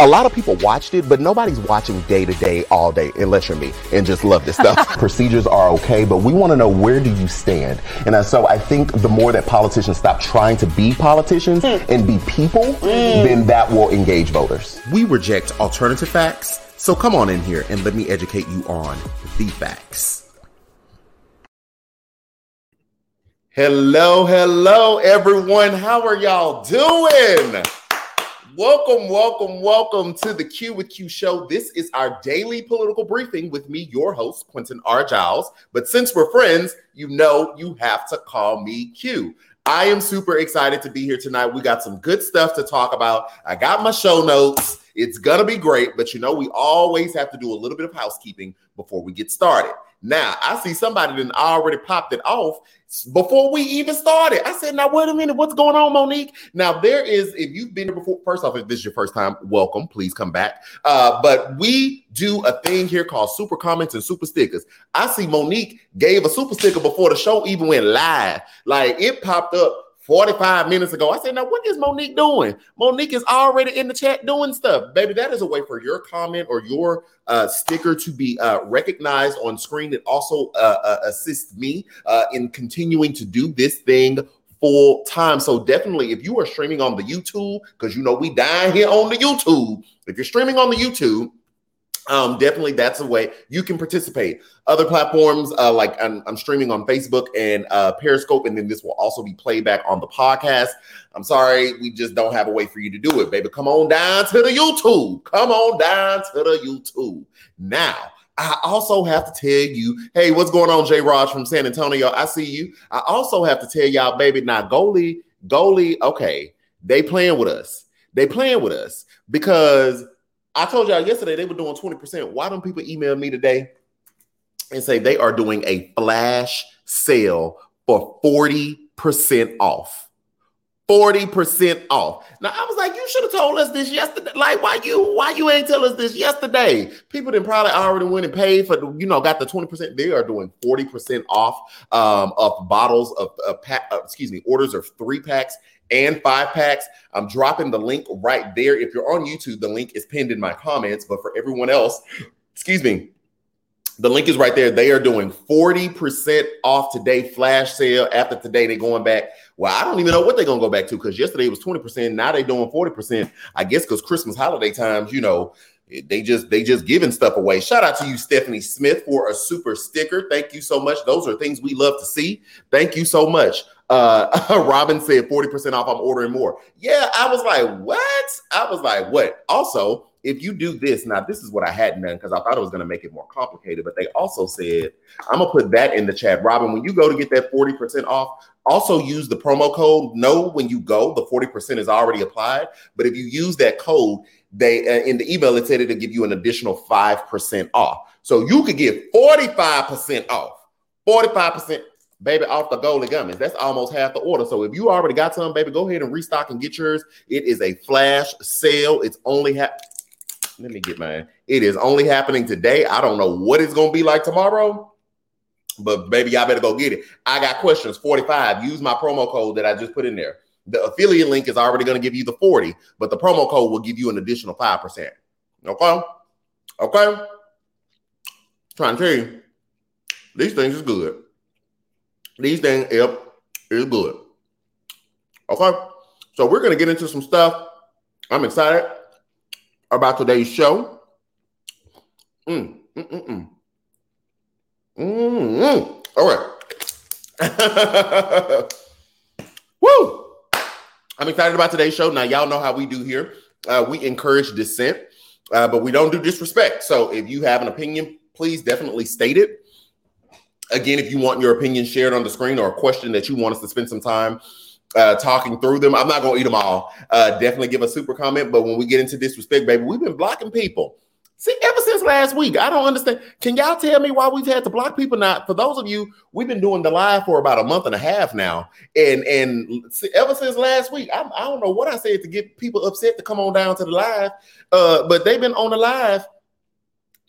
a lot of people watched it, but nobody's watching day to day all day unless you're me and just love this stuff. Procedures are okay, but we want to know where do you stand? And so I think the more that politicians stop trying to be politicians mm. and be people, mm. then that will engage voters. We reject alternative facts. So come on in here and let me educate you on the facts. Hello, hello, everyone. How are y'all doing? Welcome, welcome, welcome to the Q with Q show. This is our daily political briefing with me, your host, Quentin R. Giles. But since we're friends, you know you have to call me Q. I am super excited to be here tonight. We got some good stuff to talk about. I got my show notes. It's gonna be great, but you know, we always have to do a little bit of housekeeping before we get started. Now, I see somebody that already popped it off before we even started. I said, now wait a minute, what's going on, Monique? Now, there is, if you've been here before, first off, if this is your first time, welcome, please come back. Uh, but we do a thing here called super comments and super stickers. I see Monique gave a super sticker before the show even went live. Like it popped up 45 minutes ago. I said, now what is Monique doing? Monique is already in the chat doing stuff. Baby, that is a way for your comment or your uh, sticker to be uh, recognized on screen. It also uh, uh assists me uh, in continuing to do this thing full time. So definitely, if you are streaming on the YouTube, because you know we die here on the YouTube. If you're streaming on the YouTube, um, definitely that's a way you can participate. Other platforms, uh, like I'm, I'm, streaming on Facebook and uh, Periscope, and then this will also be playback on the podcast. I'm sorry, we just don't have a way for you to do it, baby. Come on down to the YouTube. Come on down to the YouTube. Now, I also have to tell you, hey, what's going on, J. Raj from San Antonio? I see you. I also have to tell y'all, baby, now Goli, Goli, okay, they playing with us. They playing with us because I told y'all yesterday they were doing 20%. Why don't people email me today and say they are doing a flash sale for 40% off? 40% off. Now I was like, you should have told us this yesterday. Like, why you why you ain't tell us this yesterday? People didn't probably already went and paid for you know, got the 20%. They are doing 40% off um, of bottles of, of pack, uh, excuse me, orders of three packs and five packs. I'm dropping the link right there. If you're on YouTube, the link is pinned in my comments. But for everyone else, excuse me, the link is right there. They are doing 40% off today, flash sale. After today, they're going back. Well, I don't even know what they're gonna go back to because yesterday it was 20%. Now they're doing 40%. I guess because Christmas holiday times, you know, they just they just giving stuff away. Shout out to you, Stephanie Smith, for a super sticker. Thank you so much. Those are things we love to see. Thank you so much. Uh, Robin said 40% off. I'm ordering more. Yeah, I was like, what? I was like, what? Also, if you do this, now this is what I hadn't done because I thought it was going to make it more complicated, but they also said, I'm to put that in the chat. Robin, when you go to get that 40% off, also use the promo code. No, when you go, the 40% is already applied. But if you use that code, they uh, in the email it said it'll give you an additional 5% off. So you could get 45% off. 45% baby, off the Goli gummies. That's almost half the order. So if you already got some, baby, go ahead and restock and get yours. It is a flash sale. It's only ha- let me get mine. It is only happening today. I don't know what it's gonna be like tomorrow, but baby, y'all better go get it. I got questions 45. Use my promo code that I just put in there. The affiliate link is already gonna give you the 40, but the promo code will give you an additional 5%. Okay. Okay. Trying to tell you, these things is good. These things, yep, is good. Okay, so we're gonna get into some stuff. I'm excited about today's show. Mm, mm, mm, mm. Mm, mm. All right. Woo! I'm excited about today's show. Now, y'all know how we do here. Uh, we encourage dissent, uh, but we don't do disrespect. So if you have an opinion, please definitely state it. Again, if you want your opinion shared on the screen or a question that you want us to spend some time uh, talking through them, I'm not to eat them all. Uh, definitely give a super comment. But when we get into disrespect, baby, we've been blocking people. See, ever since last week, I don't understand. Can y'all tell me why we've had to block people? Not for those of you, we've been doing the live for about a month and a half now, and and ever since last week, I, I don't know what I said to get people upset to come on down to the live, uh, but they've been on the live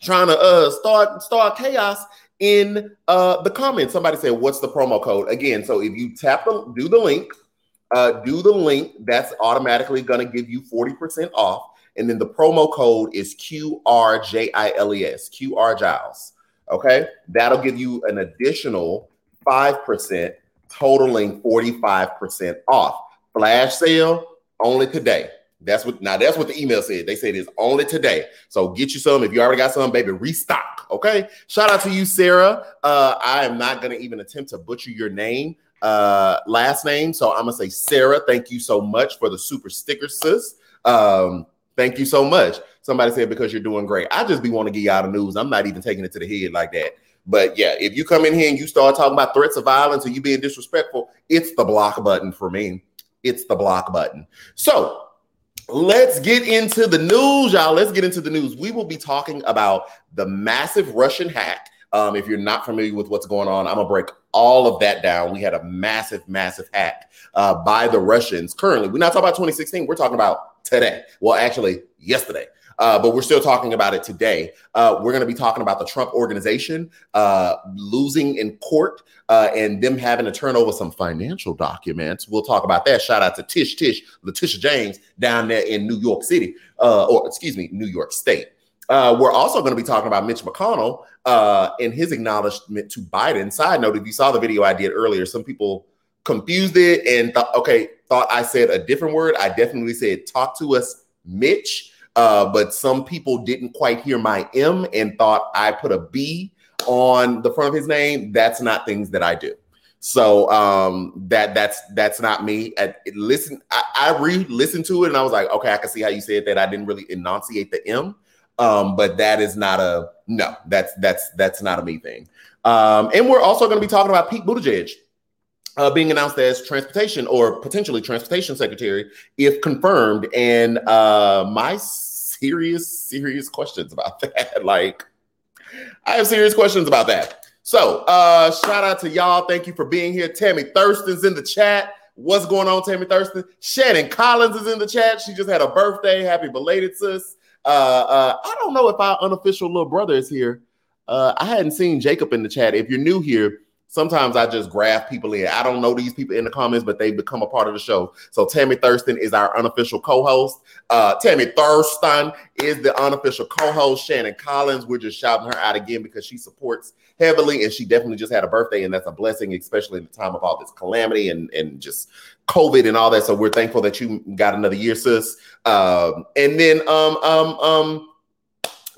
trying to uh, start start chaos in uh, the comments. Somebody said, "What's the promo code?" Again, so if you tap the do the link, uh, do the link, that's automatically going to give you forty percent off. And then the promo code is QRJILES, QR Giles. Okay. That'll give you an additional 5%, totaling 45% off. Flash sale only today. That's what now that's what the email said. They said it's only today. So get you some. If you already got some, baby, restock. Okay. Shout out to you, Sarah. Uh, I am not gonna even attempt to butcher your name, uh, last name. So I'm gonna say Sarah. Thank you so much for the super sticker, sis. Um, thank you so much. Somebody said because you're doing great. I just be want to give y'all the news. I'm not even taking it to the head like that. But yeah, if you come in here and you start talking about threats of violence or you being disrespectful, it's the block button for me. It's the block button. So let's get into the news, y'all. Let's get into the news. We will be talking about the massive Russian hack. Um, if you're not familiar with what's going on, I'm gonna break all of that down. We had a massive, massive hack uh, by the Russians. Currently, we're not talking about 2016. We're talking about today. Well, actually, yesterday. Uh, but we're still talking about it today. Uh, we're going to be talking about the Trump organization uh, losing in court uh, and them having to turn over some financial documents. We'll talk about that. Shout out to Tish Tish, Letitia James down there in New York City, uh, or excuse me, New York State. Uh, we're also going to be talking about Mitch McConnell and his acknowledgement to Biden. Side note: If you saw the video I did earlier, some people confused it and thought, okay, thought I said a different word. I definitely said, "Talk to us, Mitch." Uh, but some people didn't quite hear my M and thought I put a B on the front of his name. That's not things that I do. So um, that that's that's not me. I, listen, I, I re-listened to it and I was like, okay, I can see how you said that. I didn't really enunciate the M, um, but that is not a no. That's that's that's not a me thing. Um, and we're also going to be talking about Pete Buttigieg uh, being announced as transportation or potentially transportation secretary if confirmed. And uh, my serious, serious questions about that. like, I have serious questions about that. So, uh, shout out to y'all. Thank you for being here. Tammy Thurston's in the chat. What's going on, Tammy Thurston? Shannon Collins is in the chat. She just had a birthday. Happy belated, sis. Uh, uh, I don't know if our unofficial little brother is here. Uh, I hadn't seen Jacob in the chat. If you're new here, sometimes I just grab people in. I don't know these people in the comments, but they become a part of the show. So Tammy Thurston is our unofficial co-host. Uh, Tammy Thurston is the unofficial co-host. Shannon Collins, we're just shouting her out again because she supports heavily, and she definitely just had a birthday, and that's a blessing, especially in the time of all this calamity and and just COVID and all that. So we're thankful that you got another year, sis. Um, and then um um um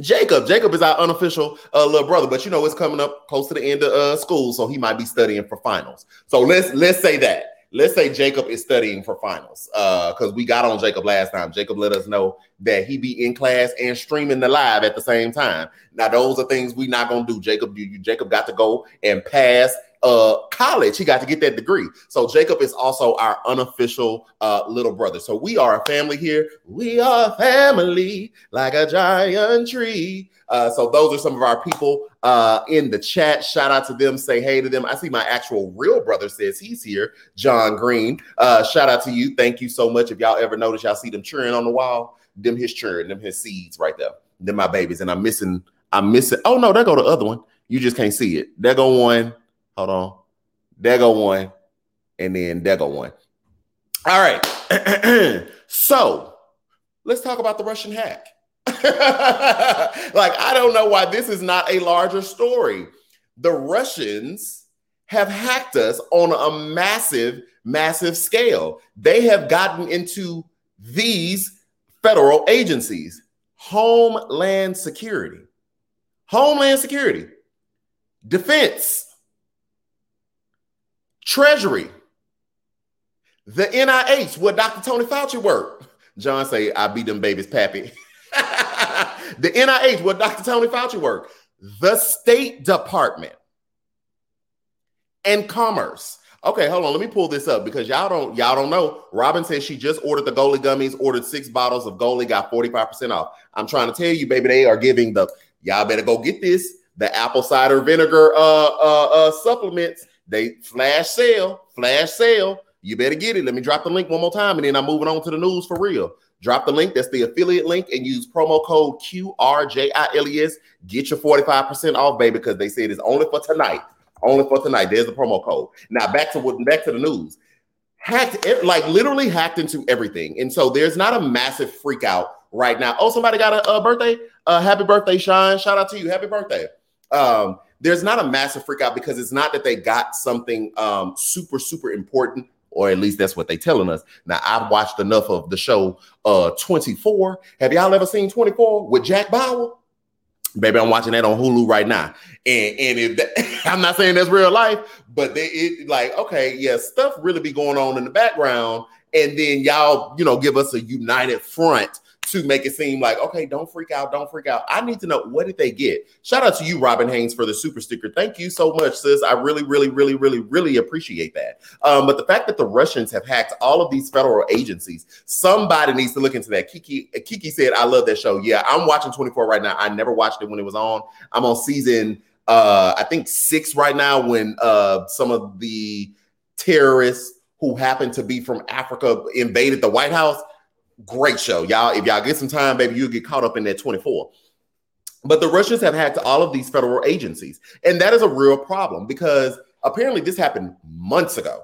Jacob, Jacob is our unofficial uh, little brother, but you know it's coming up close to the end of uh, school, so he might be studying for finals. So let's let's say that. Let's say Jacob is studying for finals because uh, we got on Jacob last time. Jacob let us know that he be in class and streaming the live at the same time. Now those are things we not gonna do. Jacob, you, Jacob got to go and pass uh, college. He got to get that degree. So Jacob is also our unofficial uh, little brother. So we are a family here. We are family like a giant tree. Uh, so those are some of our people uh, in the chat. Shout out to them. Say hey to them. I see my actual real brother says he's here. John Green. Uh, shout out to you. Thank you so much. If y'all ever notice, y'all see them cheering on the wall. Them his churn. Them his seeds right there. Them my babies. And I'm missing. I'm missing. Oh no, there go the other one. You just can't see it. There go one. Hold on. There go one. And then there go one. All right. so let's talk about the Russian hack. like, I don't know why this is not a larger story. The Russians have hacked us on a massive, massive scale. They have gotten into these federal agencies Homeland Security, Homeland Security, Defense, Treasury, the NIH, where Dr. Tony Fauci worked. John say, I beat them babies, Pappy. the NIH, where Dr. Tony Fauci worked. The State Department and Commerce. Okay, hold on. Let me pull this up because y'all don't y'all don't know. Robin says she just ordered the Goli gummies, ordered six bottles of Goli, got 45% off. I'm trying to tell you, baby, they are giving the y'all better go get this. The apple cider vinegar uh uh, uh supplements they flash sale, flash sale. You better get it. Let me drop the link one more time, and then I'm moving on to the news for real. Drop the link. That's the affiliate link, and use promo code QRJILES. Get your 45% off, baby, because they said it's only for tonight. Only for tonight. There's the promo code. Now back to what back to the news. Hacked, like literally hacked into everything. And so there's not a massive freak out right now. Oh, somebody got a, a birthday. Uh, happy birthday, Sean! Shout out to you. Happy birthday. Um, there's not a massive freak out because it's not that they got something um, super super important or at least that's what they telling us. Now I've watched enough of the show uh 24. Have y'all ever seen 24 with Jack Bauer? Baby, I'm watching that on Hulu right now. And and if that, I'm not saying that's real life, but they it like okay, yeah, stuff really be going on in the background, and then y'all, you know, give us a united front to make it seem like, okay, don't freak out, don't freak out. I need to know what did they get? Shout out to you, Robin Haynes, for the super sticker. Thank you so much, sis. I really, really, really, really, really appreciate that. Um, but the fact that the Russians have hacked all of these federal agencies, somebody needs to look into that. Kiki, Kiki said, I love that show. Yeah, I'm watching 24 right now. I never watched it when it was on. I'm on season uh I think six right now when uh some of the terrorists who happened to be from Africa invaded the White House great show. Y'all, if y'all get some time, baby, you'll get caught up in that 24. But the Russians have hacked all of these federal agencies. And that is a real problem because apparently this happened months ago.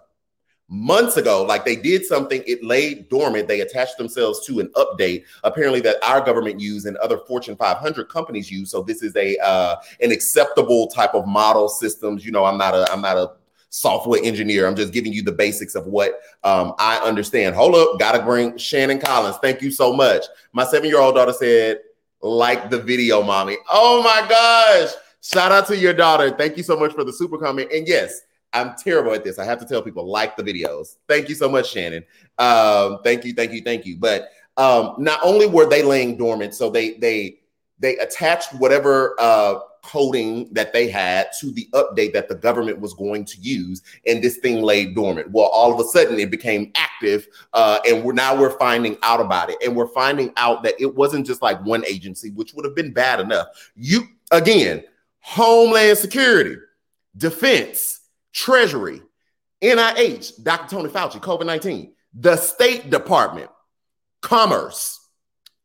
Months ago, like they did something, it lay dormant. They attached themselves to an update, apparently that our government used and other Fortune 500 companies use. So this is a uh, an acceptable type of model systems. You know, I'm not a I'm not a software engineer. I'm just giving you the basics of what um, I understand. Hold up, gotta bring Shannon Collins. Thank you so much. My seven year old daughter said, like the video, mommy. Oh my gosh. Shout out to your daughter. Thank you so much for the super comment. And yes, I'm terrible at this. I have to tell people like the videos. Thank you so much, Shannon. Um, thank you, thank you, thank you. But um, not only were they laying dormant, so they they they attached whatever uh, coding that they had to the update that the government was going to use, and this thing lay dormant. Well, all of a sudden it became active, uh, and we're now we're finding out about it, and we're finding out that it wasn't just like one agency, which would have been bad enough. You again, Homeland Security, Defense, Treasury, NIH, Dr. Tony Fauci, COVID 19, the State Department, Commerce.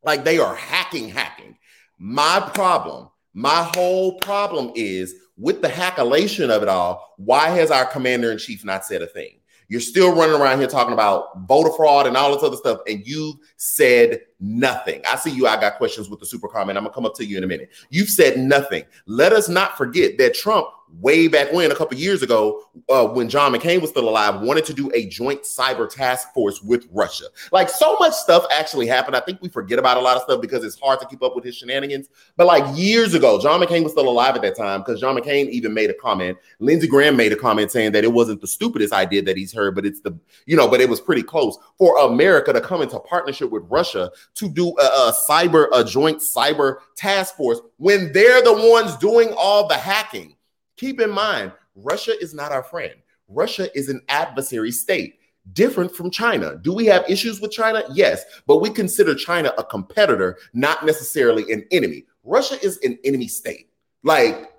Like they are hacking, hacking. My problem my whole problem is with the hackalation of it all, why has our commander in chief not said a thing? You're still running around here talking about voter fraud and all this other stuff, and you've said nothing. I see you. I got questions with the super comment. I'm gonna come up to you in a minute. You've said nothing. Let us not forget that Trump way back when, a couple years ago, uh, when John McCain was still alive, wanted to do a joint cyber task force with Russia. Like so much stuff actually happened. I think we forget about a lot of stuff because it's hard to keep up with his shenanigans. But like years ago, John McCain was still alive at that time because John McCain even made a comment. Lindsey Graham made a comment saying that it wasn't the stupidest idea that he's heard, but it's the, you know, but it was pretty close for America to come into partnership with Russia to do a, a cyber, a joint cyber task force when they're the ones doing all the hacking Keep in mind, Russia is not our friend. Russia is an adversary state, different from China. Do we have issues with China? Yes, but we consider China a competitor, not necessarily an enemy. Russia is an enemy state, like,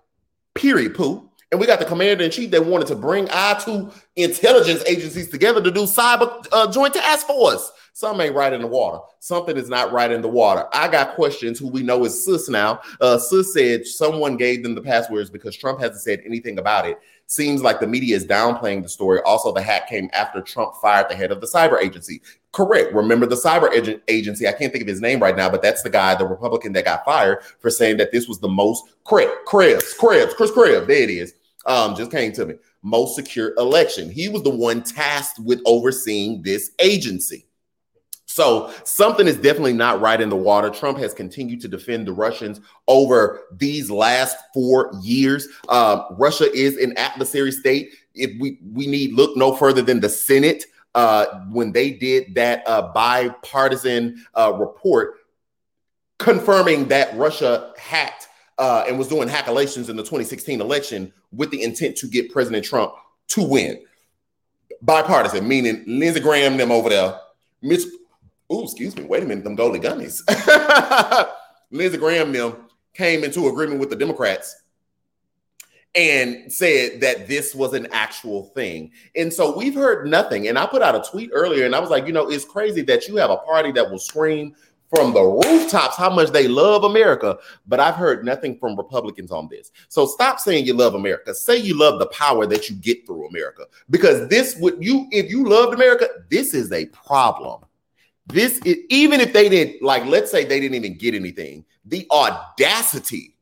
period, poo. And we got the commander in chief that wanted to bring our two intelligence agencies together to do cyber uh, joint task force. Something ain't right in the water. Something is not right in the water. I got questions who we know is Sis now. Uh, Sis said someone gave them the passwords because Trump hasn't said anything about it. Seems like the media is downplaying the story. Also, the hack came after Trump fired the head of the cyber agency. Correct. Remember the cyber ag- agency? I can't think of his name right now, but that's the guy, the Republican that got fired for saying that this was the most Krebs, Krebs, Krebs, Chris Krebs. There it is. Um, just came to me. Most secure election. He was the one tasked with overseeing this agency. So something is definitely not right in the water. Trump has continued to defend the Russians over these last four years. Uh, Russia is an adversary state. If we we need look no further than the Senate uh, when they did that uh, bipartisan uh, report confirming that Russia hacked uh, and was doing hackalations in the 2016 election with the intent to get President Trump to win. Bipartisan, meaning Lindsey Graham them over there, Mitch oh, excuse me, wait a minute, them Goli gummies. Lindsey Graham them came into agreement with the Democrats and said that this was an actual thing. And so we've heard nothing. And I put out a tweet earlier and I was like, you know, it's crazy that you have a party that will scream from the rooftops how much they love America, but I've heard nothing from Republicans on this. So stop saying you love America. Say you love the power that you get through America. Because this would you if you loved America, this is a problem This is even if they didn't like, let's say they didn't even get anything, the audacity,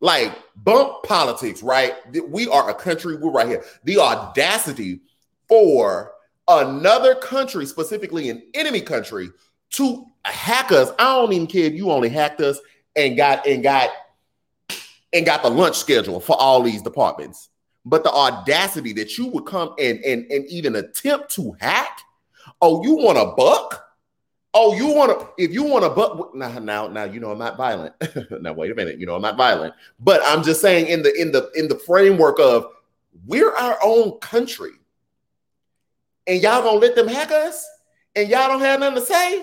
like bump politics, right? We are a country, we're right here. The audacity for another country, specifically an enemy country, to hack us. I don't even care if you only hacked us and got and got and got the lunch schedule for all these departments. But the audacity that you would come and and, and even attempt to hack, oh, you want a buck? Oh, you want to? If you want to, but now, now, now, you know, I'm not violent. now, wait a minute. You know, I'm not violent, but I'm just saying in the in the in the framework of we're our own country, and y'all gonna let them hack us, and y'all don't have nothing to say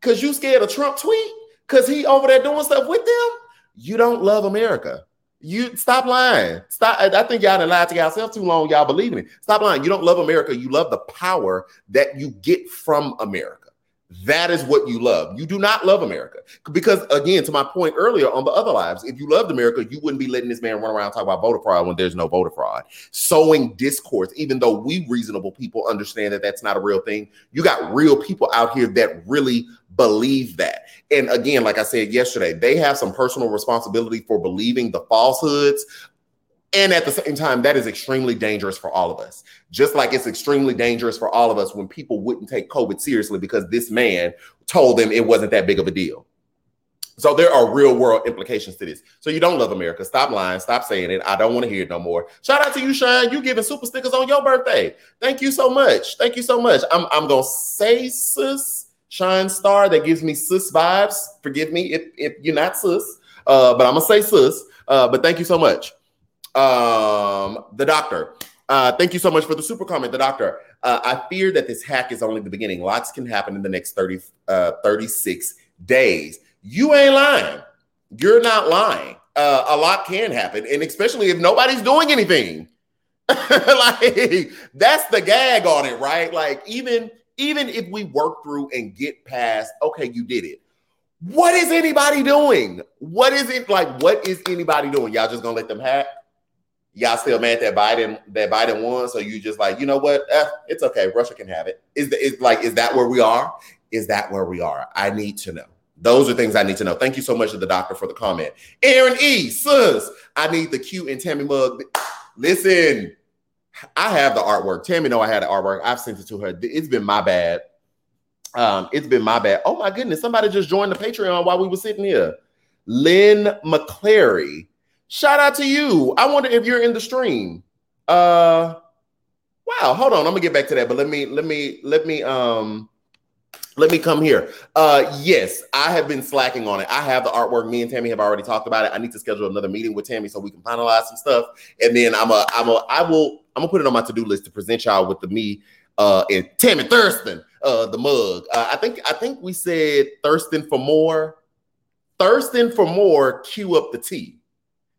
because you scared of Trump tweet because he over there doing stuff with them. You don't love America. You stop lying. Stop. I think y'all done lied to yourself too long. Y'all believe it. Stop lying. You don't love America. You love the power that you get from America. That is what you love. You do not love America. Because, again, to my point earlier on the other lives, if you loved America, you wouldn't be letting this man run around talk about voter fraud when there's no voter fraud. Sowing discourse, even though we reasonable people understand that that's not a real thing, you got real people out here that really believe that. And again, like I said yesterday, they have some personal responsibility for believing the falsehoods and at the same time, that is extremely dangerous for all of us. Just like it's extremely dangerous for all of us when people wouldn't take COVID seriously because this man told them it wasn't that big of a deal. So there are real world implications to this. So you don't love America. Stop lying. Stop saying it. I don't want to hear it no more. Shout out to you, Shine. You giving super stickers on your birthday. Thank you so much. Thank you so much. I'm, I'm gonna say sis Shine Star. That gives me sis vibes. Forgive me if, if you're not sis. Uh, but I'm gonna say sis. Uh, but thank you so much. Um, the doctor. Uh, thank you so much for the super comment, the doctor. Uh, I fear that this hack is only the beginning. Lots can happen in the next 30, uh, 36 days. You ain't lying. You're not lying. Uh, a lot can happen, and especially if nobody's doing anything. like that's the gag on it, right? Like even even if we work through and get past, okay, you did it. What is anybody doing? What is it like? What is anybody doing? Y'all just gonna let them hack? Y'all still mad that Biden that Biden won, so you just like, you know what? Eh, it's okay. Russia can have it. Is the, is like is that where we are? Is that where we are? I need to know. Those are things I need to know. Thank you so much to the doctor for the comment. Erin E. Sus, I need the Q and Tammy mug. Listen, I have the artwork. Tammy know I had the artwork. I've sent it to her. It's been my bad. Um, it's been my bad. Oh my goodness, somebody just joined the Patreon while we were sitting here. Lynn McClary Shout out to you. I wonder if you're in the stream. Uh wow, hold on. I'm gonna get back to that, but let me let me let me um let me come here. Uh yes, I have been slacking on it. I have the artwork. Me and Tammy have already talked about it. I need to schedule another meeting with Tammy so we can finalize some stuff. And then I'm a I'm a I will I'm gonna put it on my to-do list to present y'all with the me uh and Tammy Thurston, uh the mug. Uh, I think I think we said Thurston for more. Thurston for more, cue up the tea.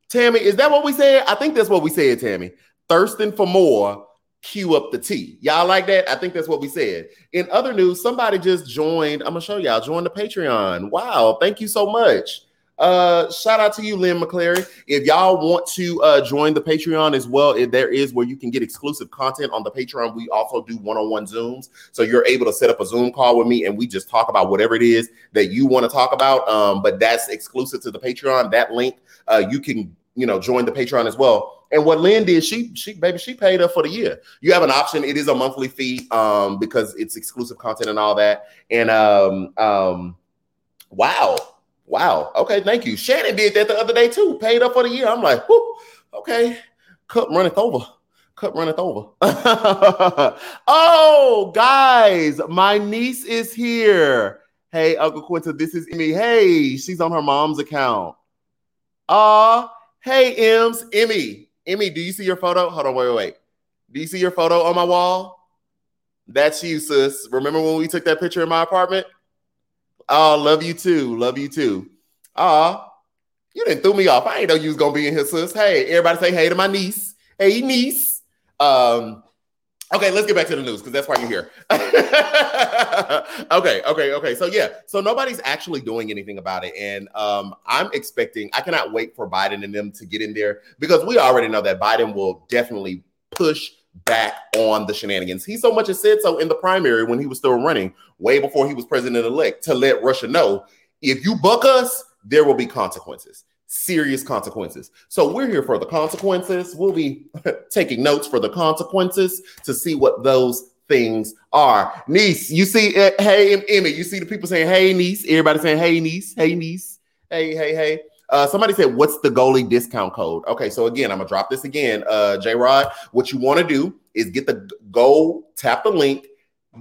Tammy, is that what we said? I think that's what we said, Tammy. Thirsting for more, cue up the tea. Y'all like that? I think that's what we said. In other news, somebody just joined. I'm gonna show y'all, join the Patreon. Wow, thank you so much. Uh, shout out to you, Lynn McClary. If y'all want to uh, join the Patreon as well, if there is where you can get exclusive content on the Patreon. We also do one-on-one Zooms, so you're able to set up a Zoom call with me, and we just talk about whatever it is that you want to talk about. Um, but that's exclusive to the Patreon. That link, uh, you can you know join the Patreon as well. And what Lynn did, she she baby, she paid up for the year. You have an option. It is a monthly fee um, because it's exclusive content and all that. And um, um, wow, wow. Okay, thank you. Shannon did that the other day too. Paid up for the year. I'm like, Whoo, okay, cup runneth over. Cup runneth over. oh, guys, my niece is here. Hey, Uncle Quinta, this is Emmy. Hey, she's on her mom's account. Uh, Hey, Ems, Emmy, Emmy, do you see your photo? Hold on, wait, wait, wait. Do you see your photo on my wall? That's you, sis. Remember when we took that picture in my apartment? Oh, love you too. Love you too. Ah, you didn't throw me off. I ain't know you was gonna be in here, sis. Hey, everybody say hey to my niece. Hey, niece. Um, Okay, let's get back to the news because that's why you're here. okay, okay, okay. So yeah, so nobody's actually doing anything about it, and um, I'm expecting. I cannot wait for Biden and them to get in there because we already know that Biden will definitely push back on the shenanigans. He so much has said so in the primary when he was still running, way before he was president elect, to let Russia know if you buck us, there will be consequences, serious consequences. So we're here for the consequences. We'll be taking notes for the consequences to see what those things are. Niece, you see, uh, hey, Emmy, you see the people saying, hey, niece, everybody saying, hey, niece, hey, niece, hey, hey, hey. Uh, somebody said, "What's the Goli discount code?" Okay, so again, I'm gonna drop this again. Uh, J Rod, what you want to do is get the go tap the link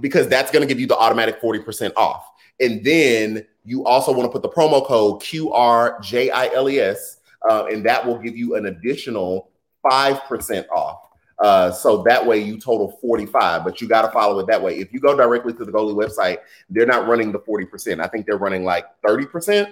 because that's gonna give you the automatic 40% off, and then you also want to put the promo code QRJILES, uh, and that will give you an additional five percent off. Uh, so that way you total 45, but you got to follow it that way. If you go directly to the Goli website, they're not running the 40%. I think they're running like 30%.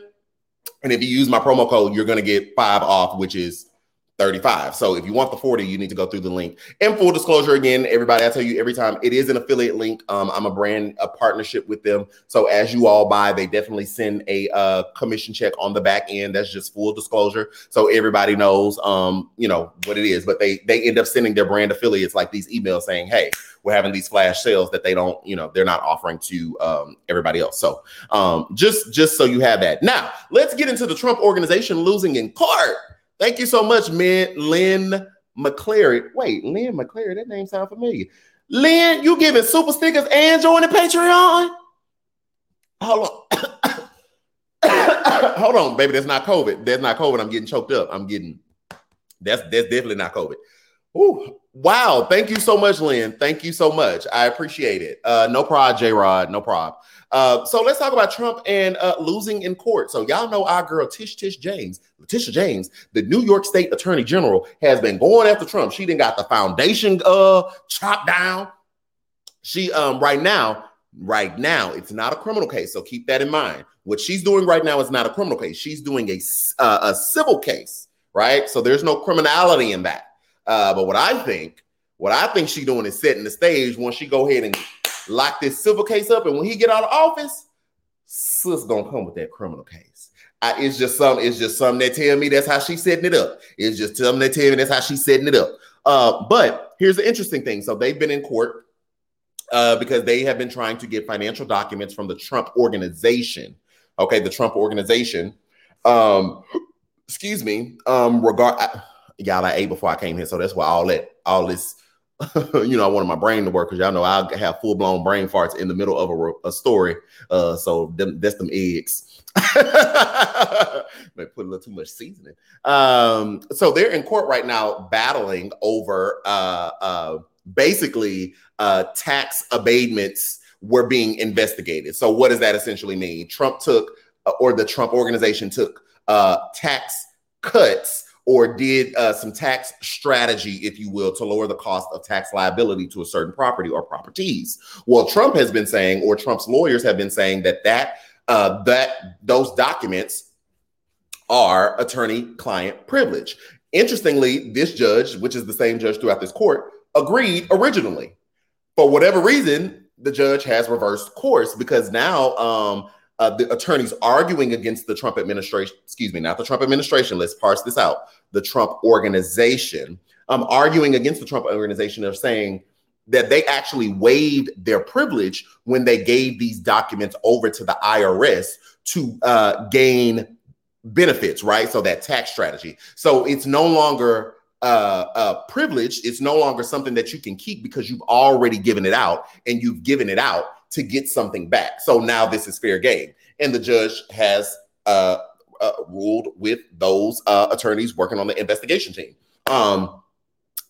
And if you use my promo code, you're going to get five off, which is 35. So if you want the 40, you need to go through the link. And full disclosure again, everybody, I tell you every time it is an affiliate link. Um, I'm a brand, a partnership with them. So as you all buy, they definitely send a uh, commission check on the back end. That's just full disclosure. So everybody knows um, you know, what it is. But they they end up sending their brand affiliates like these emails saying, hey, we're having these flash sales that they don't, you know, they're not offering to um, everybody else. So um, just just so you have that. Now let's get into the Trump organization losing in court. Thank you so much, man. Lynn McClary. Wait, Lynn McClary, that name sounds familiar. Lynn, you giving super stickers and joining Patreon? Hold on. Hold on, baby. That's not COVID. That's not COVID. I'm getting choked up. I'm getting that's that's definitely not COVID. Ooh, wow. Thank you so much, Lynn. Thank you so much. I appreciate it. Uh, no prod, J Rod. No problem. Uh, so let's talk about Trump and uh, losing in court. So y'all know our girl Tish Tish James, Letitia James, the New York State Attorney General, has been going after Trump. She didn't got the foundation uh chopped down. She um right now, right now, it's not a criminal case. So keep that in mind. What she's doing right now is not a criminal case. She's doing a uh, a civil case, right? So there's no criminality in that. Uh, but what I think, what I think she's doing is setting the stage once she go ahead and lock this civil case up, and when he get out of office, sis gonna come with that criminal case. I, it's just some, it's just something that tell me that's how she's setting it up. It's just something that tell me that's how she's setting it up. Uh, but here's the interesting thing. So they've been in court uh, because they have been trying to get financial documents from the Trump organization. Okay, the Trump organization. Um, excuse me. Um, regard I, y'all I ate before I came here, so that's why all that all this you know, I wanted my brain to work because y'all know I have full blown brain farts in the middle of a, a story. Uh, so them, that's them eggs. May put a little too much seasoning. Um, so they're in court right now battling over uh, uh, basically uh, tax abatements were being investigated. So what does that essentially mean? Trump took, uh, or the Trump organization took uh, tax cuts or did uh, some tax strategy, if you will, to lower the cost of tax liability to a certain property or properties. Well, Trump has been saying, or Trump's lawyers have been saying that that uh, that those documents are attorney-client privilege. Interestingly, this judge, which is the same judge throughout this court, agreed originally. For whatever reason, the judge has reversed course because now um, uh, the attorneys arguing against the Trump administration, excuse me, not the Trump administration, let's parse this out, the Trump organization, um, arguing against the Trump organization are saying that they actually waived their privilege when they gave these documents over to the IRS to uh, gain benefits, right? So that tax strategy. So it's no longer uh, uh, privilege. It's no longer something that you can keep because you've already given it out and you've given it out to get something back. So now this is fair game. And the judge has uh, uh, ruled with those uh, attorneys working on the investigation team. Um,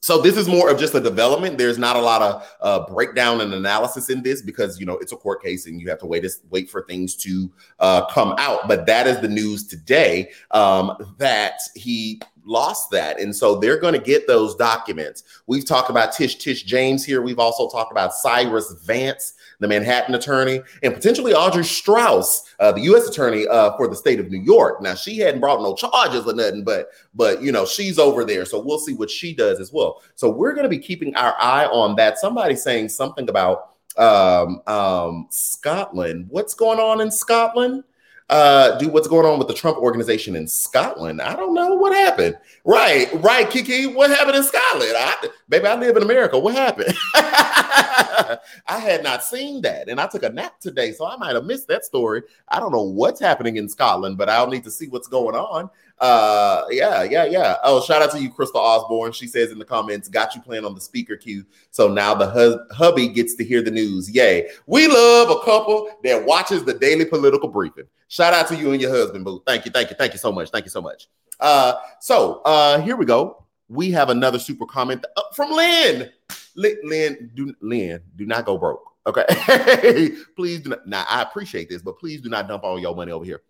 so this is more of just a development. There's not a lot of uh, breakdown and analysis in this because you know it's a court case and you have to wait wait for things to uh, come out. But that is the news today um, that he lost that. And so they're going to get those documents. We've talked about Tish Tish James here. We've also talked about Cyrus Vance the Manhattan attorney, and potentially Audrey Strauss, uh, the U.S. attorney uh, for the state of New York. Now she hadn't brought no charges or nothing, but but you know she's over there, so we'll see what she does as well. So we're going to be keeping our eye on that. Somebody saying something about um, um, Scotland. What's going on in Scotland? Uh, do what's going on with the Trump organization in Scotland? I don't know what happened. Right, right, Kiki. What happened in Scotland? I, baby, I live in America. What happened? I had not seen that, and I took a nap today, so I might have missed that story. I don't know what's happening in Scotland, but I'll need to see what's going on. Uh, yeah, yeah, yeah. Oh, shout out to you, Crystal Osborne. She says in the comments, "Got you playing on the speaker queue, so now the hu- hubby gets to hear the news." Yay! We love a couple that watches the daily political briefing. Shout out to you and your husband, boo. Thank you, thank you, thank you so much. Thank you so much. Uh, so uh, here we go. We have another super comment uh, from Lynn. Lynn, Lynn, do Lynn, do not go broke. Okay, please do not. Now I appreciate this, but please do not dump all your money over here.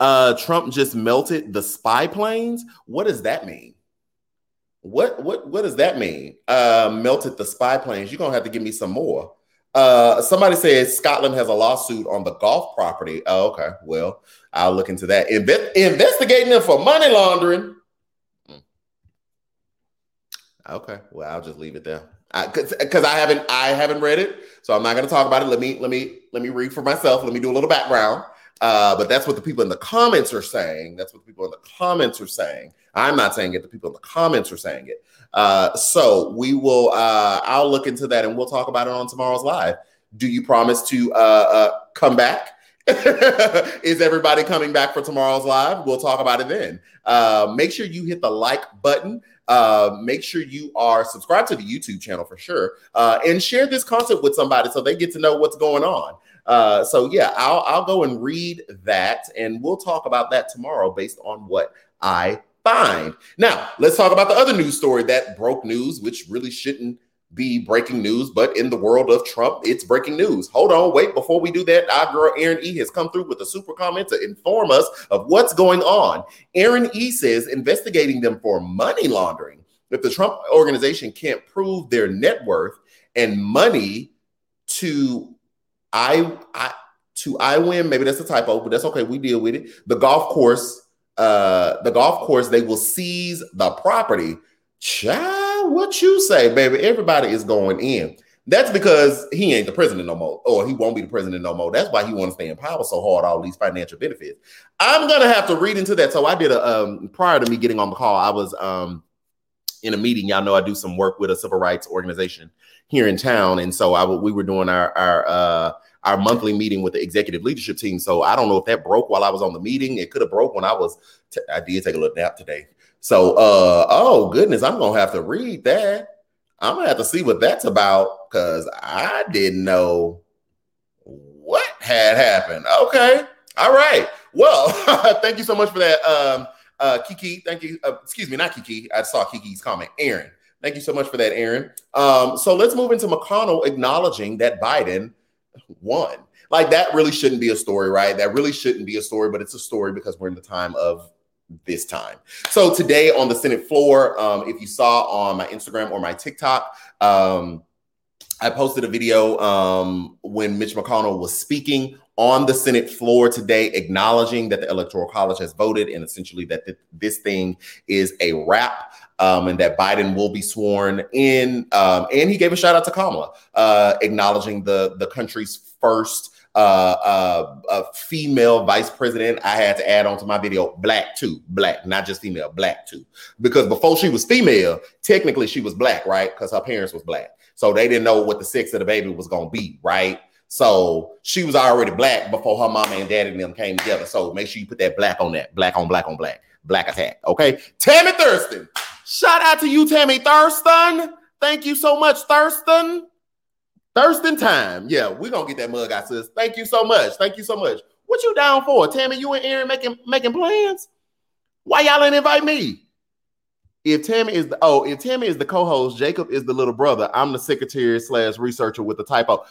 Uh, Trump just melted the spy planes. What does that mean? What what what does that mean? Uh, melted the spy planes. You're gonna have to give me some more. Uh, somebody says Scotland has a lawsuit on the golf property. Oh, okay. Well, I'll look into that. Inve- investigating them for money laundering. Hmm. Okay. Well, I'll just leave it there. Because I, I haven't I haven't read it, so I'm not going to talk about it. Let me let me let me read for myself. Let me do a little background. Uh, but that's what the people in the comments are saying. That's what the people in the comments are saying. I'm not saying it. The people in the comments are saying it. Uh, so we will. Uh, I'll look into that and we'll talk about it on tomorrow's live. Do you promise to uh, uh, come back? Is everybody coming back for tomorrow's live? We'll talk about it then. Uh, make sure you hit the like button. Uh, make sure you are subscribed to the YouTube channel for sure, uh, and share this content with somebody so they get to know what's going on. Uh, so yeah, I'll I'll go and read that, and we'll talk about that tomorrow based on what I find. Now let's talk about the other news story that broke news, which really shouldn't be breaking news, but in the world of Trump, it's breaking news. Hold on, wait. Before we do that, our girl Erin E has come through with a super comment to inform us of what's going on. Erin E says investigating them for money laundering. If the Trump organization can't prove their net worth and money to I, I to I win. Maybe that's a typo, but that's okay. We deal with it. The golf course, uh, the golf course, they will seize the property. Child, what you say, baby? Everybody is going in. That's because he ain't the president no more, or he won't be the president no more. That's why he wants to stay in power so hard, all these financial benefits. I'm gonna have to read into that. So I did a um prior to me getting on the call, I was um in a meeting. Y'all know I do some work with a civil rights organization here in town, and so I we were doing our our uh, our monthly meeting with the executive leadership team. So I don't know if that broke while I was on the meeting. It could have broke when I was. T- I did take a little nap today. So uh oh goodness, I'm gonna have to read that. I'm gonna have to see what that's about because I didn't know what had happened. Okay, all right. Well, thank you so much for that, um, uh, Kiki. Thank you. Uh, excuse me, not Kiki. I saw Kiki's comment. Erin. Thank you so much for that, Erin. Um, so let's move into McConnell acknowledging that Biden won. Like that really shouldn't be a story, right? That really shouldn't be a story, but it's a story because we're in the time of this time. So today on the Senate floor, um, if you saw on my Instagram or my TikTok, um, I posted a video um, when Mitch McConnell was speaking on the Senate floor today, acknowledging that the Electoral College has voted and essentially that th- this thing is a wrap um, and that Biden will be sworn in. Um, and he gave a shout out to Kamala, uh, acknowledging the the country's first uh, uh, female vice president. I had to add on to my video, black too, black, not just female, black too, because before she was female, technically she was black, right? Because her parents was black, so they didn't know what the sex of the baby was gonna be, right? So she was already black before her mama and daddy and them came together. So make sure you put that black on that, black on black on black, black attack. Okay, Tammy Thurston. Shout out to you, Tammy Thurston. Thank you so much, Thurston. Thurston time. Yeah, we're gonna get that mug out, sis. Thank you so much. Thank you so much. What you down for? Tammy, you and Erin making making plans? Why y'all ain't invite me? If Tammy is the oh, if Tammy is the co-host, Jacob is the little brother. I'm the secretary slash researcher with the typo.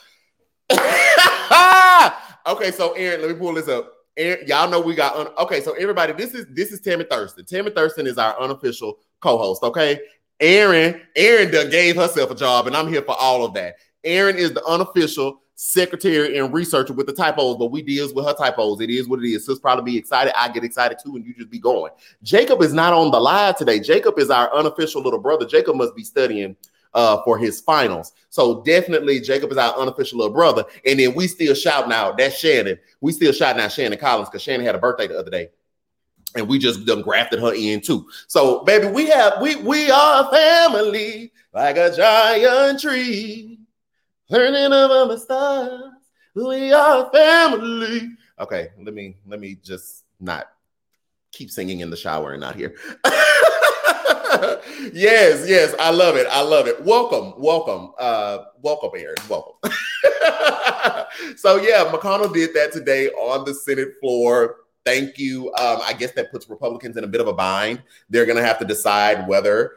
okay, so Erin, let me pull this up. Erin, y'all know we got un- okay. So everybody, this is this is Tammy Thurston. Tammy Thurston is our unofficial co-host. Okay, Erin, Erin done gave herself a job, and I'm here for all of that. Erin is the unofficial secretary and researcher with the typos, but we deals with her typos. It is what it is. Sis probably be excited. I get excited too, and you just be going. Jacob is not on the live today. Jacob is our unofficial little brother. Jacob must be studying uh, for his finals. So definitely Jacob is our unofficial little brother. And then we still shouting out that's Shannon. We still shouting out Shannon Collins because Shannon had a birthday the other day. And we just done grafted her in too. So baby, we have we we are family like a giant tree. Learning about the stars. We are family. Okay, let me let me just not keep singing in the shower and not here. yes, yes, I love it. I love it. Welcome, welcome, uh, welcome, Erin. Welcome. so yeah, McConnell did that today on the Senate floor. Thank you. Um, I guess that puts Republicans in a bit of a bind. They're gonna have to decide whether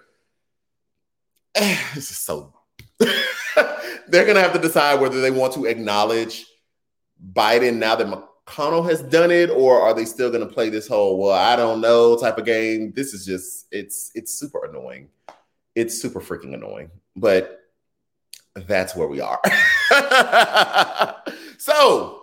this is so they're gonna have to decide whether they want to acknowledge Biden now that McConnell has done it, or are they still going to play this whole "well, I don't know" type of game? This is just it's it's super annoying. It's super freaking annoying, but that's where we are. so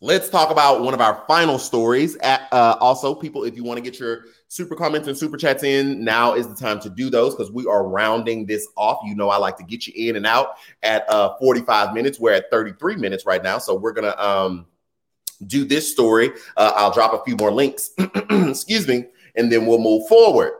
let's talk about one of our final stories. At, uh, also, people, if you want to get your super comments and super chats in, now is the time to do those because we are rounding this off. You know, I like to get you in and out at uh, 45 minutes. We're at 33 minutes right now, so we're gonna um, do this story. Uh, I'll drop a few more links, excuse me, and then we'll move forward.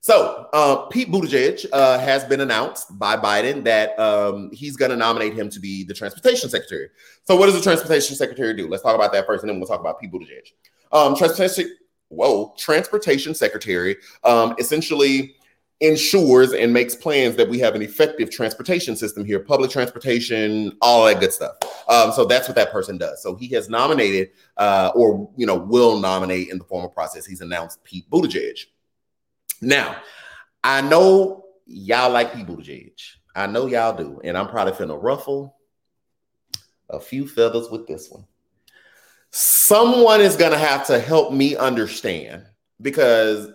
So, uh, Pete Buttigieg uh, has been announced by Biden that um, he's going to nominate him to be the transportation secretary. So, what does the transportation secretary do? Let's talk about that first, and then we'll talk about Pete Buttigieg. Um, transportation, whoa, transportation secretary um, essentially ensures and makes plans that we have an effective transportation system here, public transportation, all that good stuff. Um, so that's what that person does. So he has nominated, uh, or you know, will nominate in the formal process. He's announced Pete Buttigieg. Now, I know y'all like Pete Buttigieg. I know y'all do, and I'm probably finna ruffle a few feathers with this one. Someone is gonna have to help me understand because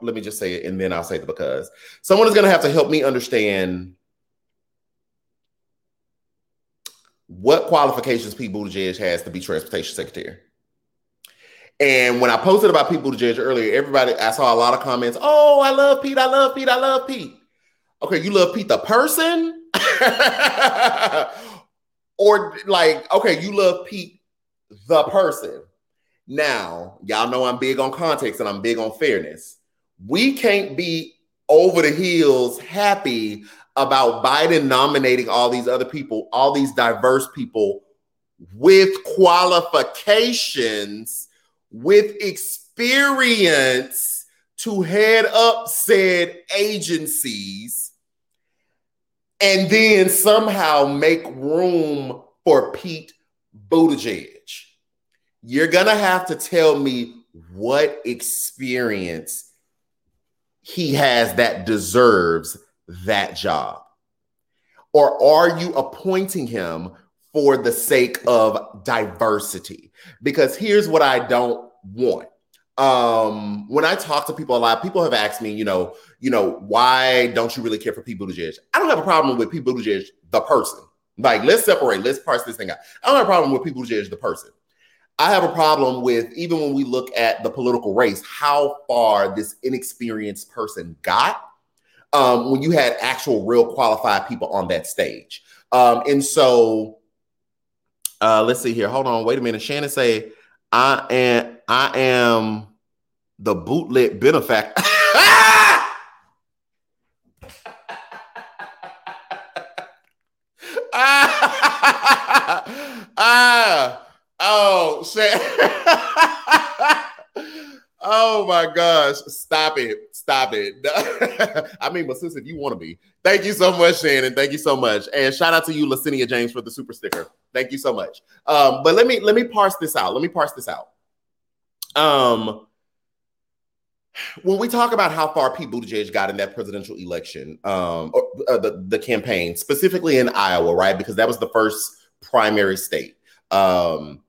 let me just say it and then I'll say the because. Someone is to have to help me understand what qualifications Pete Buttigieg has to be transportation secretary. And when I posted about Pete Buttigieg earlier, everybody, I saw a lot of comments. Oh, I love Pete. I love Pete. I love Pete. Okay, you love Pete the person? or like, okay, you love Pete the person. Now, y'all know I'm big on context and I'm big on fairness we can't be over the heels happy about Biden nominating all these other people, all these diverse people with qualifications, with experience to head up said agencies, and then somehow make room for Pete Buttigieg. You're going to have to tell me what experience he has that deserves that job? Or are you appointing him for the sake of diversity? Because here's what I don't want. Um, when I talk to people a lot, people have asked me, you know, you know, why don't you really care for Pete Buttigieg? I don't have a problem with Pete Buttigieg, the person. Like, let's separate, let's parse this thing out. I don't have a problem with Pete Buttigieg, the person. I have a problem with even when we look at the political race, how far this inexperienced person got um, when you had actual, real qualified people on that stage. Um, and so, uh, let's see here. Hold on, wait a minute. Shannon say, "I am, I am the bootleg benefactor." ah. Oh shit. oh my gosh. Stop it. Stop it. I mean, but sis, if you want to be. Thank you so much, Shannon. Thank you so much. And shout out to you, Lacinia James, for the super sticker. Thank you so much. Um, but let me let me parse this out. Let me parse this out. Um when we talk about how far Pete Buttigieg got in that presidential election, um, or, uh, the, the campaign, specifically in Iowa, right? Because that was the first primary state. Um,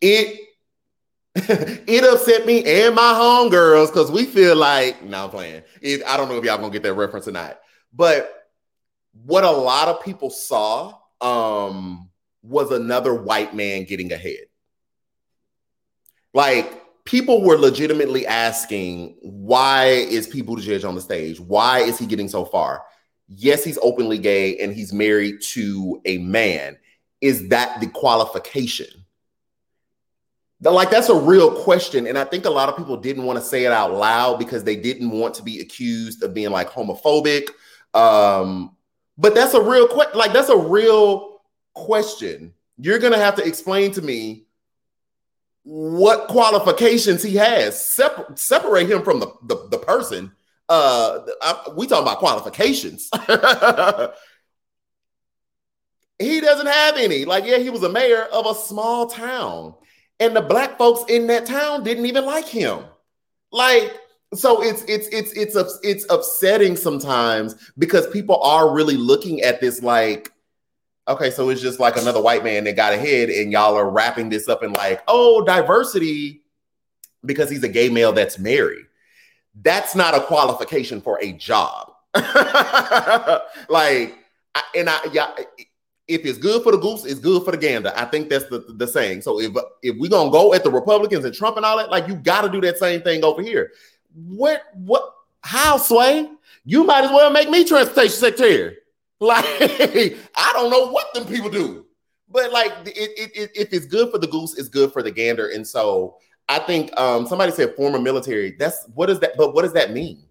it it upset me and my homegirls because we feel like now nah, I'm playing. I don't know if y'all gonna get that reference or not, but what a lot of people saw um, was another white man getting ahead. Like people were legitimately asking, why is Pete Buttigieg on the stage? Why is he getting so far? Yes, he's openly gay and he's married to a man. Is that the qualification? like that's a real question and i think a lot of people didn't want to say it out loud because they didn't want to be accused of being like homophobic um but that's a real question like that's a real question you're gonna have to explain to me what qualifications he has. Separ- separate him from the the, the person. Uh I, we talking about qualifications. He doesn't have any. Like yeah he was a mayor of a small town. And the black folks in that town didn't even like him. Like, so it's it's it's it's it's upsetting sometimes because people are really looking at this like, okay, so it's just like another white man that got ahead, and y'all are wrapping this up in like, oh, diversity because he's a gay male that's married. That's not a qualification for a job. like, and I yeah if it's good for the goose, it's good for the gander. I think that's the, the saying. So if if we're gonna go at the Republicans and Trump and all that, like you got to do that same thing over here. What what how sway? You might as well make me transportation secretary. Like I don't know what them people do, but like it, it, it, if it's good for the goose, it's good for the gander. And so I think um, somebody said former military. That's what does that? But what does that mean?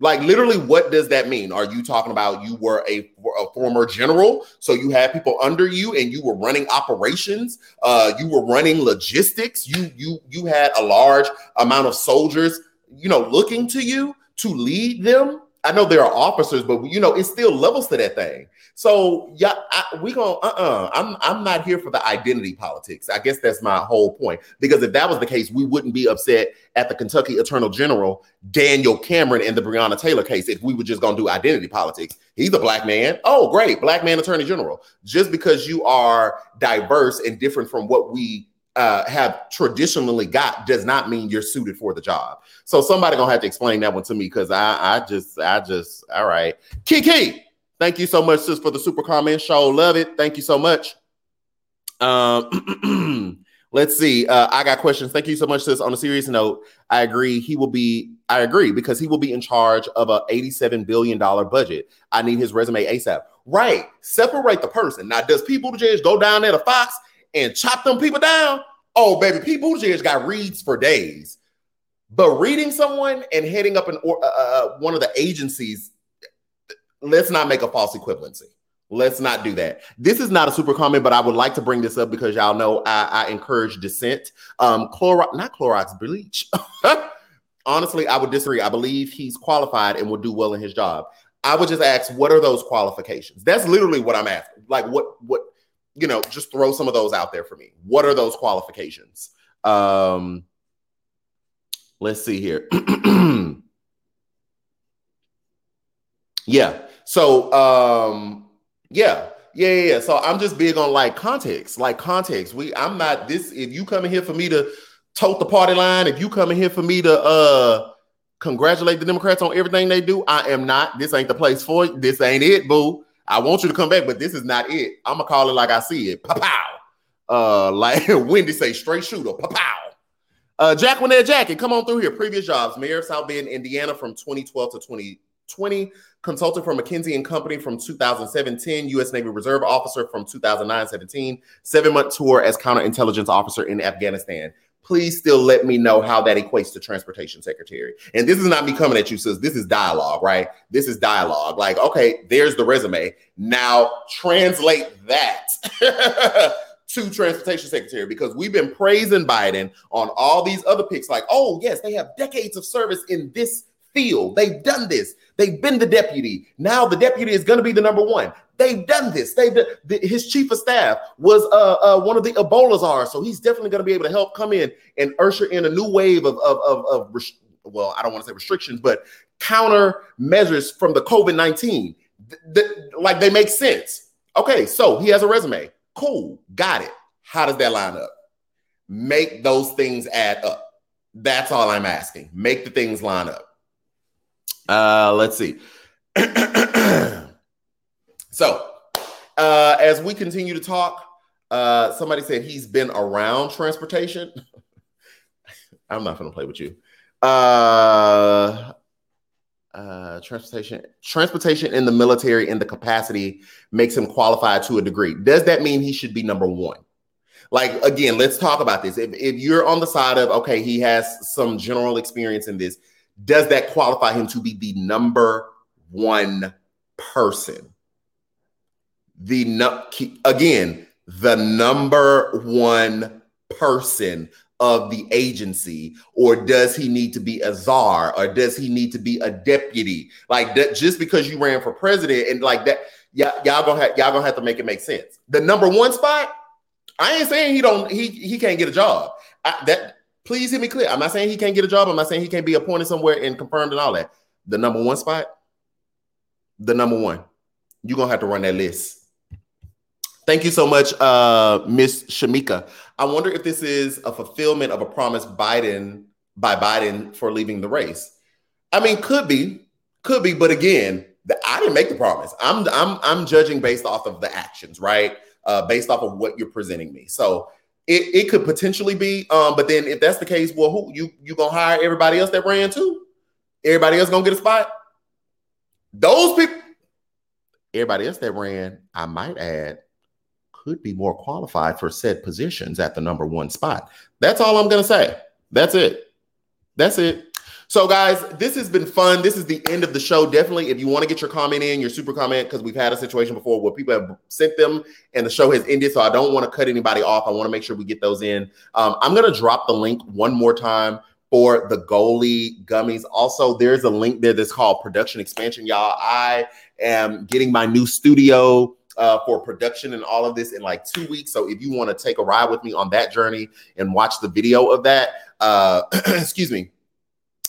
Like literally, what does that mean? Are you talking about you were a, a, former general, so you had people under you, and you were running operations, uh, you were running logistics, you you you had a large amount of soldiers, you know, looking to you to lead them. I know there are officers, but you know, it's still levels to that thing. So yeah, I, we going uh-uh. I'm I'm not here for the identity politics. I guess that's my whole point. Because if that was the case, we wouldn't be upset at the Kentucky Attorney General Daniel Cameron in the Breonna Taylor case if we were just gonna do identity politics. He's a black man. Oh, great, black man attorney general. Just because you are diverse and different from what we uh, have traditionally got does not mean you're suited for the job. So somebody gonna have to explain that one to me because I I just I just all right. Kiki. Thank you so much, sis, for the super comment. Show love it. Thank you so much. Um, let's see. Uh, I got questions. Thank you so much, sis. On a serious note, I agree. He will be. I agree because he will be in charge of a eighty-seven billion dollar budget. I need his resume ASAP. Right. Separate the person. Now, does Pete Buttigieg go down there to Fox and chop them people down? Oh, baby, Pete Buttigieg got reads for days. But reading someone and heading up an uh, uh, one of the agencies let's not make a false equivalency. Let's not do that. This is not a super comment, but I would like to bring this up because y'all know I, I encourage dissent. Um, Clorox, not Clorox, bleach. Honestly, I would disagree. I believe he's qualified and will do well in his job. I would just ask, what are those qualifications? That's literally what I'm asking. Like, what, what, you know, just throw some of those out there for me. What are those qualifications? Um, let's see here. yeah. So um yeah. Yeah, yeah, yeah. So I'm just big on like context, like context. We I'm not this if you coming here for me to tote the party line, if you coming here for me to uh congratulate the Democrats on everything they do, I am not. This ain't the place for it. This ain't it, boo. I want you to come back, but this is not it. I'm gonna call it like I see it. Pow. Uh, like Wendy say, straight shooter. Pow. Uh, Jack Winnet Jacket, come on through here. Previous jobs, Mayor of South Bend, Indiana, from 2012 to 2020 consultant for McKinsey and Company from 2017, U.S. Navy Reserve officer from 2009-17, seven-month tour as counterintelligence officer in Afghanistan. Please still let me know how that equates to transportation secretary. And this is not me coming at you, sis. This is dialogue, right? This is dialogue. Like, okay, there's the resume. Now translate that. to transportation secretary because we've been praising Biden on all these other picks, like, oh, yes, they have decades of service in this field. They've done this. They've been the deputy. Now the deputy is going to be the number one. They've done this. They've done, the, his chief of staff was uh, uh, one of the Ebola czar, so he's definitely going to be able to help come in and usher in a new wave of of of, of well, I don't want to say restrictions, but counter measures from the COVID nineteen. like they make sense. Okay, so he has a resume. Cool, got it. How does that line up? Make those things add up. That's all I'm asking. Make the things line up. Uh, let's see. so, uh, as we continue to talk, uh, somebody said he's been around transportation. I'm not gonna play with you. Uh, uh, transportation, transportation in the military in the capacity makes him qualified to a degree. Does that mean he should be number one? Like again, let's talk about this. If, if you're on the side of okay, he has some general experience in this, does that qualify him to be the number one person? The no, again, the number one person of the agency or does he need to be a czar or does he need to be a deputy? Like that just because you ran for president and like that yeah y'all gonna have y'all gonna have to make it make sense. The number one spot i ain't saying he don't he he can't get a job. I, that please hit me clear i'm not saying he can't get a job i'm not saying he can't be appointed somewhere and confirmed and all that the number one spot the number one you're gonna have to run that list Thank you so much, uh, Miss Shamika. I wonder if this is a fulfillment of a promise Biden by Biden for leaving the race. I mean, could be, could be, but again, the, I didn't make the promise. I'm I'm I'm judging based off of the actions, right? Uh, based off of what you're presenting me. So it, it could potentially be, um, but then if that's the case, well, who you you gonna hire everybody else that ran too? Everybody else gonna get a spot? Those people, everybody else that ran, I might add, could be more qualified for said positions at the number one spot. That's all I'm to say. That's it. That's it. So, guys, this has been fun. This is the end of the show. Definitely, if you want to get your comment in, your super comment, because we've had a situation before where people have sent them and the show has ended. So, I don't want to cut anybody off. I want to make sure we get those in. Um, I'm going to drop the link one more time for the Goli gummies. Also, there's a link there that's called production expansion. Y'all, I am getting my new studio uh, for production and all of this in like two weeks. So if you want to take a ride with me on that journey and watch the video of that, uh, excuse me,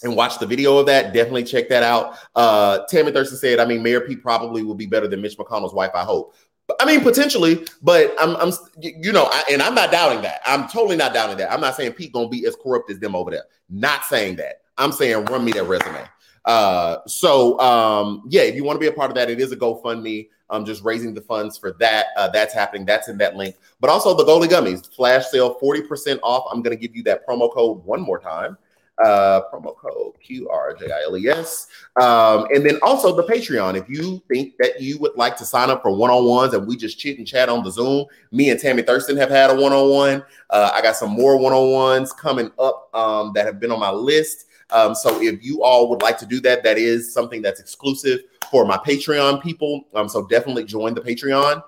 and watch the video of that, definitely check that out. Uh, Tammy Thurston said, I mean, Mayor Pete probably will be better than Mitch McConnell's wife, I hope. I mean, potentially, but I'm, I'm, you know, I, and I'm not doubting that. I'm totally not doubting that. I'm not saying Pete gonna be as corrupt as them over there. Not saying that. I'm saying run me that resume. Uh, so um, yeah, if you want to be a part of that, it is a GoFundMe. I'm just raising the funds for that. Uh, that's happening. That's in that link. But also the Goli Gummies flash sale, 40% off. I'm to give you that promo code one more time. Uh, promo code QRJILES. Um, and then also the Patreon. If you think that you would like to sign up for one on ones and we just chit and chat on the Zoom, me and Tammy Thurston have had a one on one. I got some more one on ones coming up um, that have been on my list. Um, so if you all would like to do that, that is something that's exclusive for my Patreon people. Um, so definitely join the Patreon.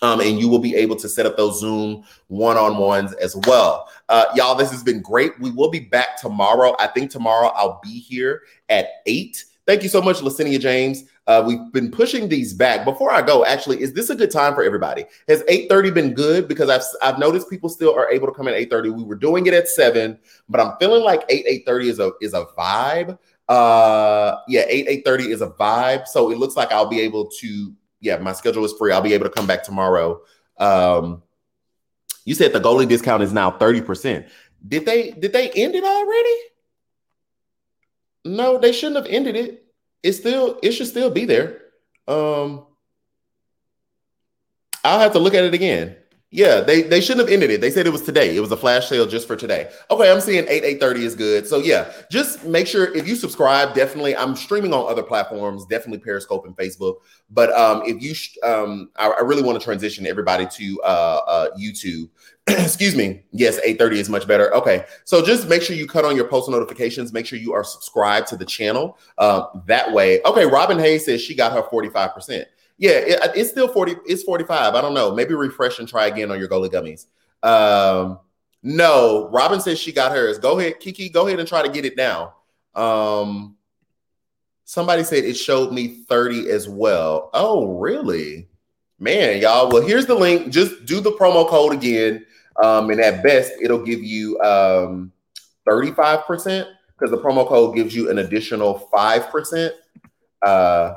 Um, and you will be able to set up those Zoom one on ones as well. Uh, y'all, this has been great. We will be back tomorrow. I think tomorrow I'll be here at eight. Thank you so much, Licinia James. Uh, we've been pushing these back. Before I go, actually, is this a good time for everybody? Has 8:30 been good? Because I've I've noticed people still are able to come in 8:30. We were doing it at seven, but I'm feeling like 8 8:30 is a is a vibe. Uh, yeah, 8 8:30 is a vibe. So it looks like I'll be able to. Yeah, my schedule is free. I'll be able to come back tomorrow. Um, you said the Goli discount is now 30%. Did they did they end it already? No, they shouldn't have ended it it still it should still be there. Um, I'll have to look at it again. Yeah, they they shouldn't have ended it. They said it was today. It was a flash sale just for today. Okay, I'm seeing 8 830 is good. So yeah, just make sure if you subscribe, definitely. I'm streaming on other platforms, definitely Periscope and Facebook. But um, if you um, I, I, really want to transition everybody to uh, uh YouTube. Excuse me. Yes, 830 is much better. Okay. So just make sure you cut on your post notifications. Make sure you are subscribed to the channel. Uh, that way. Okay, Robin Hayes says she got her 45%. Yeah, it, it's still 40, it's 45. I don't know. Maybe refresh and try again on your Goli gummies. Um, no, Robin says she got hers. Go ahead, Kiki, go ahead and try to get it now. Um, somebody said it showed me 30 as well. Oh, really? Man, y'all. Well, here's the link. Just do the promo code again. Um, and at best, it'll give you um 35% because the promo code gives you an additional 5%. Uh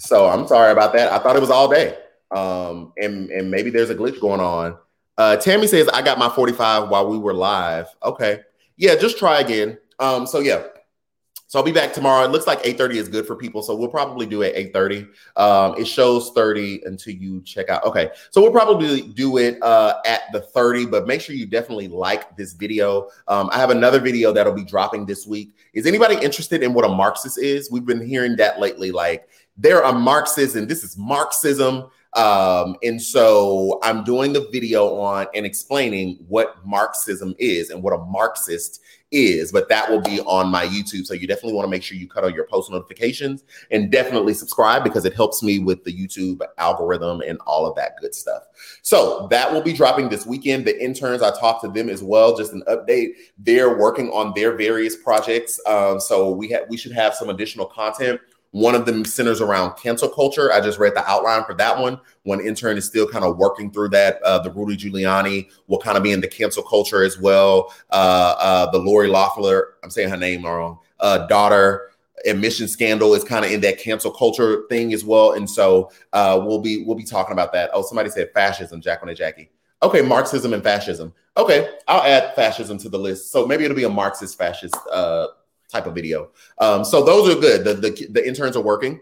so I'm sorry about that. I thought it was all day. Um, and, and maybe there's a glitch going on. Uh, Tammy says, I got my 45 while we were live. Okay. Yeah, just try again. Um, so yeah, So I'll be back tomorrow. It looks like 8:30 is good for people, so we'll probably do it 8:30. Um, it shows 30 until you check out. Okay, so we'll probably do it uh, at the 30, but make sure you definitely like this video. Um, I have another video that'll be dropping this week. Is anybody interested in what a Marxist is? We've been hearing that lately. Like they're a Marxist, and this is Marxism. Um, and so I'm doing a video on and explaining what Marxism is and what a Marxist is, but that will be on my YouTube. So you definitely want to make sure you cut on your post notifications and definitely subscribe because it helps me with the YouTube algorithm and all of that good stuff. So that will be dropping this weekend. The interns, I talked to them as well. Just an update. They're working on their various projects. Um, so we have we should have some additional content one of them centers around cancel culture. I just read the outline for that one. One intern is still kind of working through that. Uh, the Rudy Giuliani will kind of be in the cancel culture as well. Uh, uh, the Lori Loeffler, I'm saying her name wrong, uh, daughter admission scandal is kind of in that cancel culture thing as well. And so uh, we'll be we'll be talking about that. Oh, somebody said fascism, Jacqueline and Jackie. Okay, Marxism and fascism. Okay, I'll add fascism to the list. So maybe it'll be a Marxist fascist uh, type of video. Um, so those are good. The, the, the interns are working.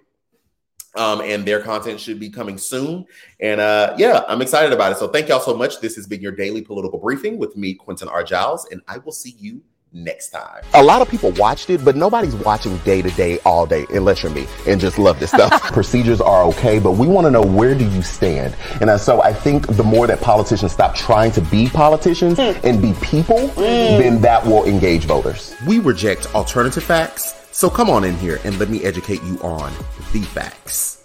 Um, and their content should be coming soon. And uh, yeah, I'm excited about it. So thank y'all so much. This has been your daily political briefing with me, Quentin R. Jiles, and I will see you next time. A lot of people watched it, but nobody's watching day to day all day unless you're me and just love this stuff. Procedures are okay, but we want to know where do you stand? And so I think the more that politicians stop trying to be politicians mm. and be people, mm. then that will engage voters. We reject alternative facts. So come on in here and let me educate you on the facts.